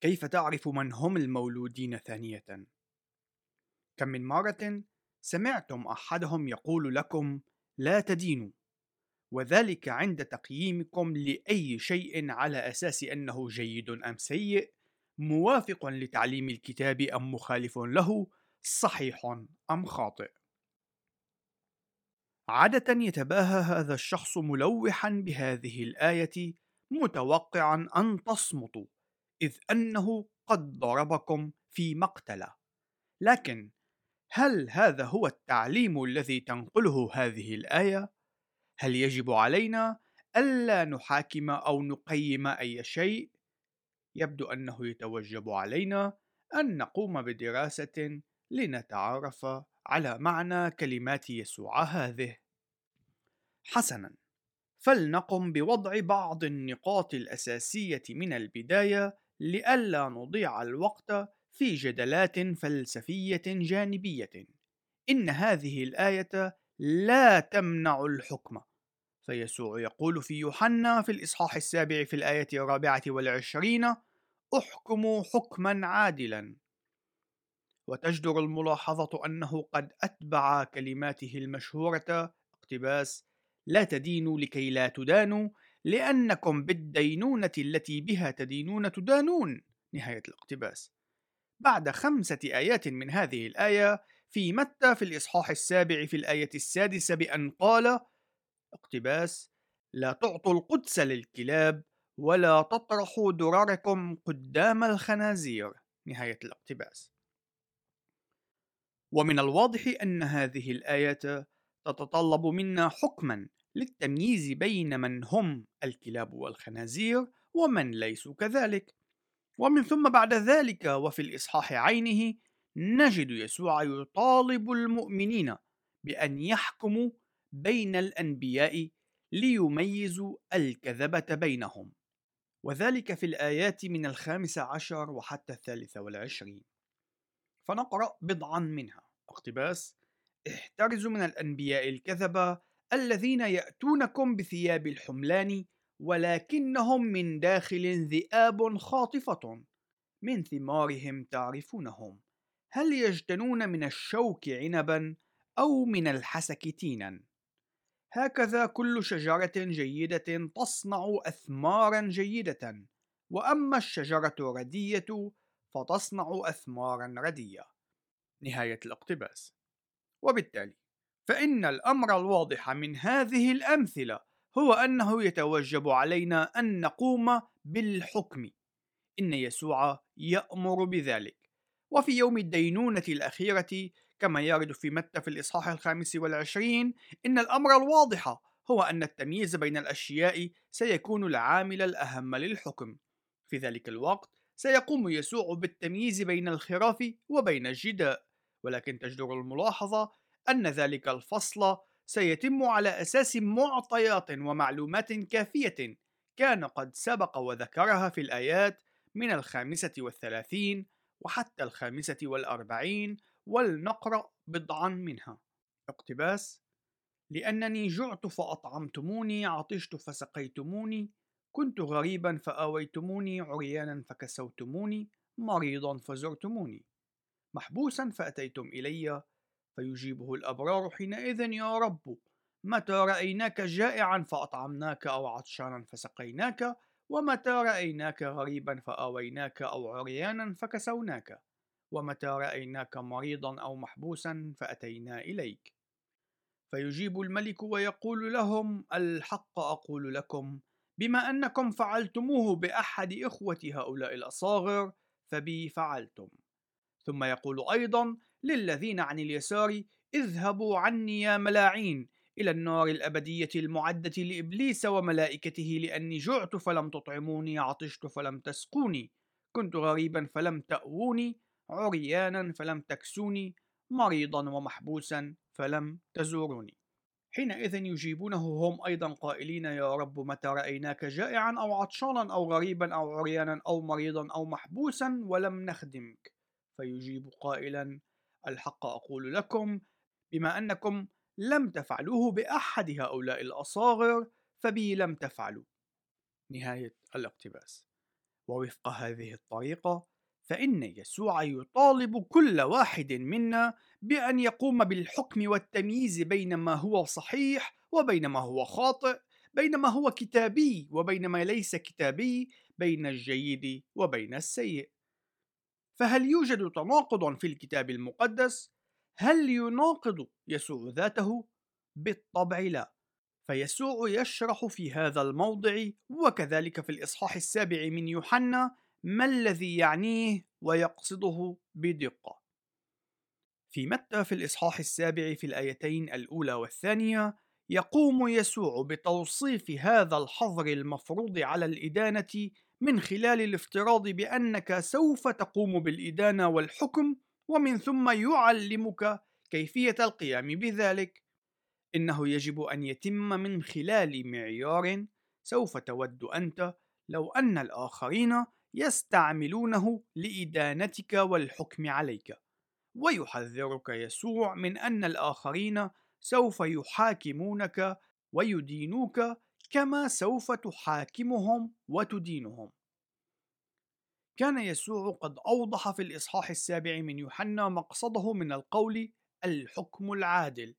كيف تعرف من هم المولودين ثانية؟ كم من مرة سمعتم أحدهم يقول لكم لا تدينوا وذلك عند تقييمكم لأي شيء على أساس أنه جيد أم سيء موافق لتعليم الكتاب أم مخالف له صحيح أم خاطئ عادة يتباهى هذا الشخص ملوحا بهذه الآية متوقعا أن تصمتوا إذ أنه قد ضربكم في مقتله لكن هل هذا هو التعليم الذي تنقله هذه الآية؟ هل يجب علينا ألا نحاكم أو نقيم أي شيء؟ يبدو أنه يتوجب علينا أن نقوم بدراسة لنتعرف على معنى كلمات يسوع هذه. حسنا، فلنقم بوضع بعض النقاط الأساسية من البداية لئلا نضيع الوقت في جدلات فلسفية جانبية. إن هذه الآية لا تمنع الحكم، فيسوع يقول في يوحنا في الإصحاح السابع في الآية الرابعة والعشرين: احكموا حكما عادلا. وتجدر الملاحظة أنه قد أتبع كلماته المشهورة اقتباس: لا تدينوا لكي لا تدانوا لأنكم بالدينونة التي بها تدينون تدانون. نهاية الاقتباس. بعد خمسة آيات من هذه الآية في متى في الإصحاح السابع في الآية السادسة بأن قال اقتباس لا تعطوا القدس للكلاب ولا تطرحوا درركم قدام الخنازير نهاية الاقتباس. ومن الواضح أن هذه الآية تتطلب منا حكما للتمييز بين من هم الكلاب والخنازير ومن ليسوا كذلك. ومن ثم بعد ذلك وفي الإصحاح عينه نجد يسوع يطالب المؤمنين بأن يحكموا بين الأنبياء ليميزوا الكذبة بينهم. وذلك في الآيات من الخامس عشر وحتى الثالثة والعشرين. فنقرأ بضعا منها. اقتباس احترزوا من الأنبياء الكذبة الذين يأتونكم بثياب الحملان ولكنهم من داخل ذئاب خاطفة من ثمارهم تعرفونهم. هل يجتنون من الشوك عنبا أو من الحسك تينا؟ هكذا كل شجرة جيدة تصنع أثمارا جيدة وأما الشجرة ردية فتصنع أثمارا ردية. نهاية الاقتباس. وبالتالي فإن الأمر الواضح من هذه الأمثلة هو أنه يتوجب علينا أن نقوم بالحكم. إن يسوع يأمر بذلك. وفي يوم الدينونة الأخيرة كما يرد في متى في الإصحاح الخامس والعشرين إن الأمر الواضح هو أن التمييز بين الأشياء سيكون العامل الأهم للحكم. في ذلك الوقت سيقوم يسوع بالتمييز بين الخراف وبين الجداء. ولكن تجدر الملاحظة أن ذلك الفصل سيتم على أساس معطيات ومعلومات كافية كان قد سبق وذكرها في الآيات من الخامسة والثلاثين وحتى الخامسة والأربعين ولنقرأ بضعا منها. اقتباس لأنني جعت فأطعمتموني عطشت فسقيتموني كنت غريبا فآويتموني عريانا فكسوتموني مريضا فزرتموني. محبوسا فأتيتم إلي فيجيبه الأبرار حينئذ يا رب. متى رأيناك جائعا فأطعمناك أو عطشانا فسقيناك ومتى رأيناك غريبا فآويناك أو عريانا فكسوناك ومتى رأيناك مريضا أو محبوسا فأتينا إليك. فيجيب الملك ويقول لهم الحق أقول لكم بما أنكم فعلتموه بأحد إخوة هؤلاء الأصاغر فبي فعلتم. ثم يقول أيضا للذين عن اليسار اذهبوا عني يا ملاعين إلى النار الأبدية المعدة لإبليس وملائكته لأني جعت فلم تطعموني عطشت فلم تسقوني كنت غريبا فلم تأووني عريانا فلم تكسوني مريضا ومحبوسا فلم تزوروني. حينئذ يجيبونه هم أيضا قائلين يا رب متى رأيناك جائعا أو عطشانا أو غريبا أو عريانا أو مريضا أو محبوسا ولم نخدمك؟ فيجيب قائلا الحق أقول لكم بما أنكم لم تفعلوه بأحد هؤلاء الأصاغر فبي لم تفعلوا. نهاية الاقتباس. ووفق هذه الطريقة فإن يسوع يطالب كل واحد منا بأن يقوم بالحكم والتمييز بين ما هو صحيح وبين ما هو خاطئ بين ما هو كتابي وبين ما ليس كتابي بين الجيد وبين السيء. فهل يوجد تناقض في الكتاب المقدس؟ هل يناقض يسوع ذاته؟ بالطبع لا فيسوع يشرح في هذا الموضع وكذلك في الإصحاح السابع من يوحنا ما الذي يعنيه ويقصده بدقة؟ في متى في الإصحاح السابع في الآيتين الأولى والثانية يقوم يسوع بتوصيف هذا الحظر المفروض على الإدانة من خلال الافتراض بأنك سوف تقوم بالإدانة والحكم ومن ثم يعلمك كيفية القيام بذلك. إنه يجب أن يتم من خلال معيار سوف تود أنت لو أن الآخرين يستعملونه لإدانتك والحكم عليك. ويحذرك يسوع من أن الآخرين سوف يحاكمونك ويدينوك كما سوف تحاكمهم وتدينهم. كان يسوع قد أوضح في الإصحاح السابع من يوحنا مقصده من القول الحكم العادل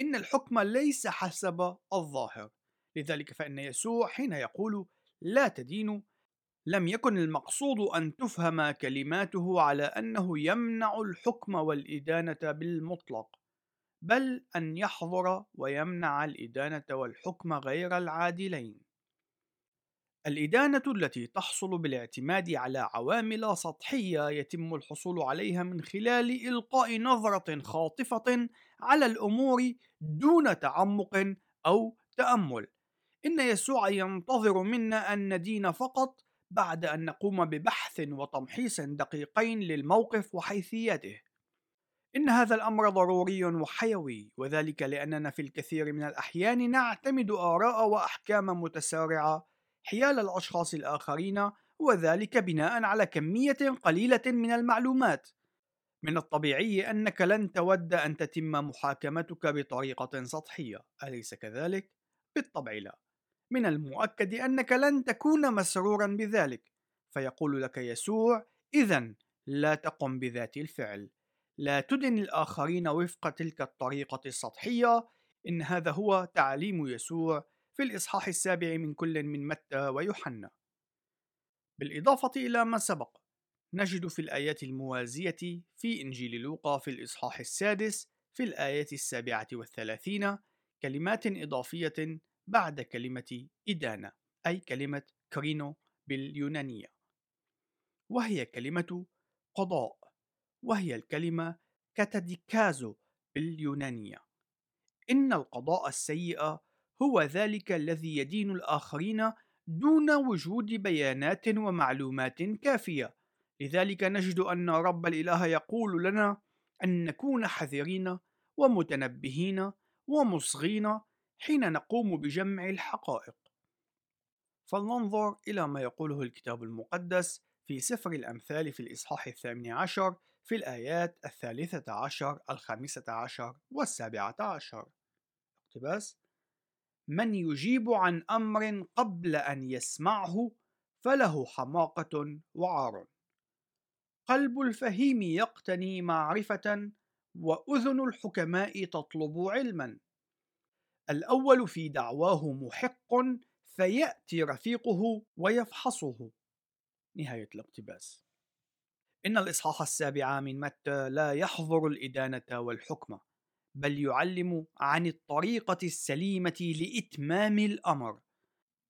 إن الحكم ليس حسب الظاهر لذلك فإن يسوع حين يقول لا تدينوا لم يكن المقصود أن تفهم كلماته على أنه يمنع الحكم والإدانة بالمطلق. بل أن يحظر ويمنع الإدانة والحكم غير العادلين. الإدانة التي تحصل بالاعتماد على عوامل سطحية يتم الحصول عليها من خلال إلقاء نظرة خاطفة على الأمور دون تعمق أو تأمل. إن يسوع ينتظر منا أن ندين فقط بعد أن نقوم ببحث وتمحيص دقيقين للموقف وحيثياته. إن هذا الأمر ضروري وحيوي وذلك لأننا في الكثير من الأحيان نعتمد آراء وأحكام متسارعة حيال الأشخاص الآخرين وذلك بناء على كمية قليلة من المعلومات. من الطبيعي أنك لن تود أن تتم محاكمتك بطريقة سطحية، أليس كذلك؟ بالطبع لا. من المؤكد أنك لن تكون مسرورا بذلك، فيقول لك يسوع: إذا لا تقم بذات الفعل. لا تدن الآخرين وفق تلك الطريقة السطحية. إن هذا هو تعليم يسوع في الإصحاح السابع من كل من متى ويوحنا. بالإضافة إلى ما سبق نجد في الآيات الموازية في إنجيل لوقا في الإصحاح السادس في الآية السابعة والثلاثين كلمات إضافية بعد كلمة إدانة أي كلمة كرينو باليونانية. وهي كلمة قضاء. وهي الكلمة كاتاديكازو باليونانية. إن القضاء السيء هو ذلك الذي يدين الآخرين دون وجود بيانات ومعلومات كافية. لذلك نجد أن رب الإله يقول لنا أن نكون حذرين ومتنبهين ومصغين حين نقوم بجمع الحقائق. فلننظر إلى ما يقوله الكتاب المقدس في سفر الأمثال في الإصحاح الثامن عشر في الآيات الثالثة عشر الخامسة عشر والسابعة عشر. اقتباس من يجيب عن أمر قبل أن يسمعه فله حماقة وعار. قلب الفهيم يقتني معرفة وأذن الحكماء تطلب علما. الأول في دعواه محق فيأتي رفيقه ويفحصه. نهاية الأقتباس. إن الإصحاح السابع من متى لا يحظر الإدانة والحكم بل يعلم عن الطريقة السليمة لإتمام الأمر.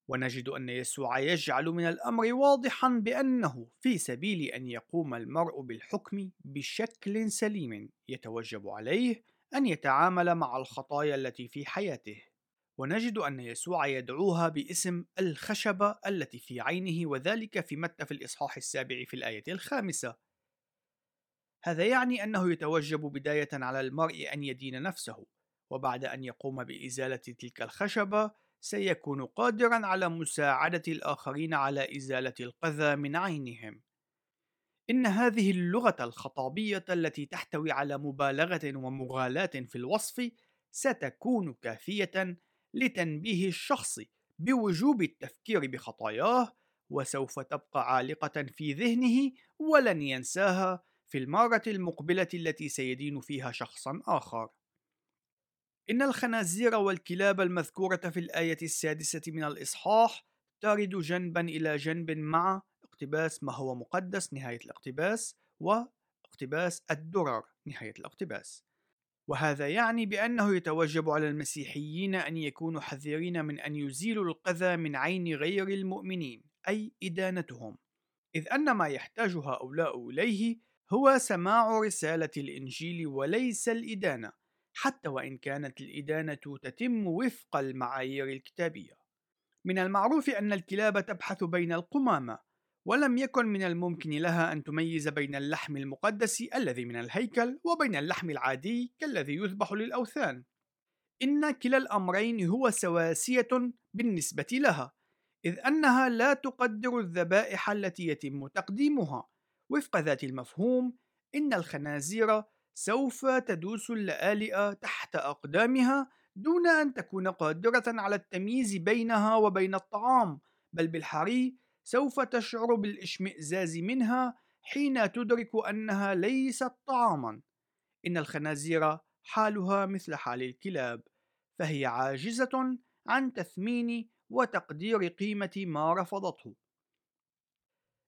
ونجد أن يسوع يجعل من الأمر واضحا بأنه في سبيل أن يقوم المرء بالحكم بشكل سليم يتوجب عليه أن يتعامل مع الخطايا التي في حياته. ونجد أن يسوع يدعوها باسم الخشبة التي في عينه وذلك في متى في الإصحاح السابع في الآية الخامسة. هذا يعني أنه يتوجب بداية على المرء أن يدين نفسه، وبعد أن يقوم بإزالة تلك الخشبة سيكون قادرا على مساعدة الآخرين على إزالة القذى من عينهم. إن هذه اللغة الخطابية التي تحتوي على مبالغة ومغالاة في الوصف ستكون كافية لتنبيه الشخص بوجوب التفكير بخطاياه وسوف تبقى عالقة في ذهنه ولن ينساها في المرة المقبلة التي سيدين فيها شخصا آخر. إن الخنازير والكلاب المذكورة في الآية السادسة من الإصحاح ترد جنبا إلى جنب مع اقتباس ما هو مقدس نهاية الاقتباس واقتباس الدرر نهاية الاقتباس وهذا يعني بأنه يتوجب على المسيحيين أن يكونوا حذرين من أن يزيلوا القذى من عين غير المؤمنين أي إدانتهم. إذ أن ما يحتاج هؤلاء إليه هو سماع رسالة الإنجيل وليس الإدانة حتى وإن كانت الإدانة تتم وفق المعايير الكتابية. من المعروف أن الكلاب تبحث بين القمامة ولم يكن من الممكن لها أن تميز بين اللحم المقدس الذي من الهيكل وبين اللحم العادي كالذي يذبح للأوثان. إن كلا الأمرين هو سواسية بالنسبة لها إذ أنها لا تقدر الذبائح التي يتم تقديمها. وفق ذات المفهوم إن الخنازير سوف تدوس اللآلئ تحت أقدامها دون أن تكون قادرة على التمييز بينها وبين الطعام بل بالحري سوف تشعر بالإشمئزاز منها حين تدرك أنها ليست طعاما. إن الخنازير حالها مثل حال الكلاب فهي عاجزة عن تثمين وتقدير قيمة ما رفضته.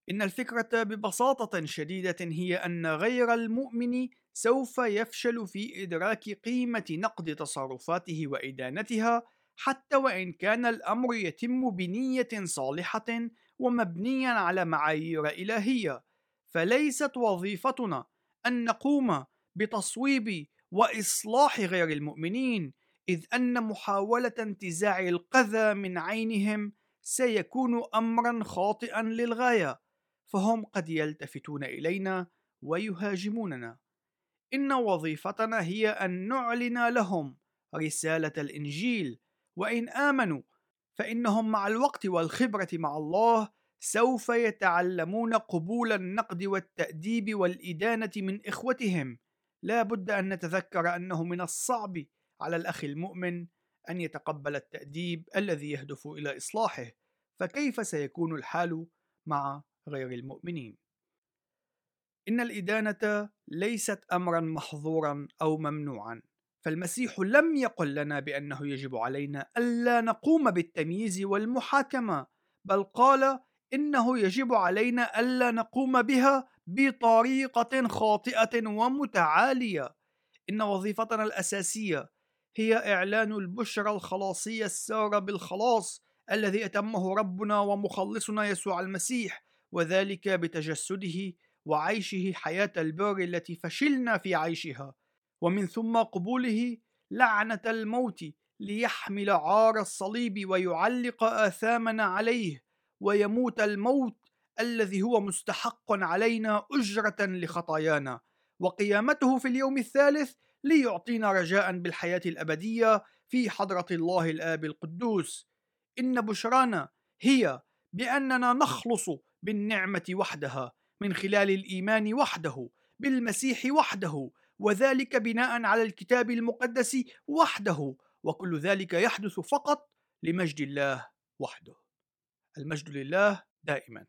إن الفكرة ببساطة شديدة هي أن غير المؤمن سوف يفشل في إدراك قيمة نقد تصرفاته وإدانتها حتى وإن كان الأمر يتم بنية صالحة ومبنيا على معايير إلهية. فليست وظيفتنا أن نقوم بتصويب وإصلاح غير المؤمنين إذ أن محاولة انتزاع القذى من عينهم سيكون أمرا خاطئا للغاية فهم قد يلتفتون إلينا ويهاجموننا. إن وظيفتنا هي أن نعلن لهم رسالة الإنجيل وإن آمنوا فإنهم مع الوقت والخبرة مع الله سوف يتعلمون قبول النقد والتأديب والإدانة من إخوتهم. لا بد أن نتذكر أنه من الصعب على الأخ المؤمن أن يتقبل التأديب الذي يهدف إلى إصلاحه. فكيف سيكون الحال مع غير المؤمنين؟ إن الإدانة ليست أمرا محظورا أو ممنوعا. فالمسيح لم يقل لنا بأنه يجب علينا ألا نقوم بالتمييز والمحاكمة بل قال إنه يجب علينا ألا نقوم بها بطريقة خاطئة ومتعالية. إن وظيفتنا الأساسية هي إعلان البشرى الخلاصية السارة بالخلاص الذي أتمه ربنا ومخلصنا يسوع المسيح وذلك بتجسده وعيشه حياة البر التي فشلنا في عيشها. ومن ثم قبوله لعنة الموت ليحمل عار الصليب ويعلق آثامنا عليه ويموت الموت الذي هو مستحق علينا أجرة لخطايانا. وقيامته في اليوم الثالث ليعطينا رجاء بالحياة الأبدية في حضرة الله الآب القدوس. إن بشرانا هي بأننا نخلص بالنعمة وحدها من خلال الإيمان وحده بالمسيح وحده وذلك بناء على الكتاب المقدس وحده وكل ذلك يحدث فقط لمجد الله وحده. المجد لله دائما.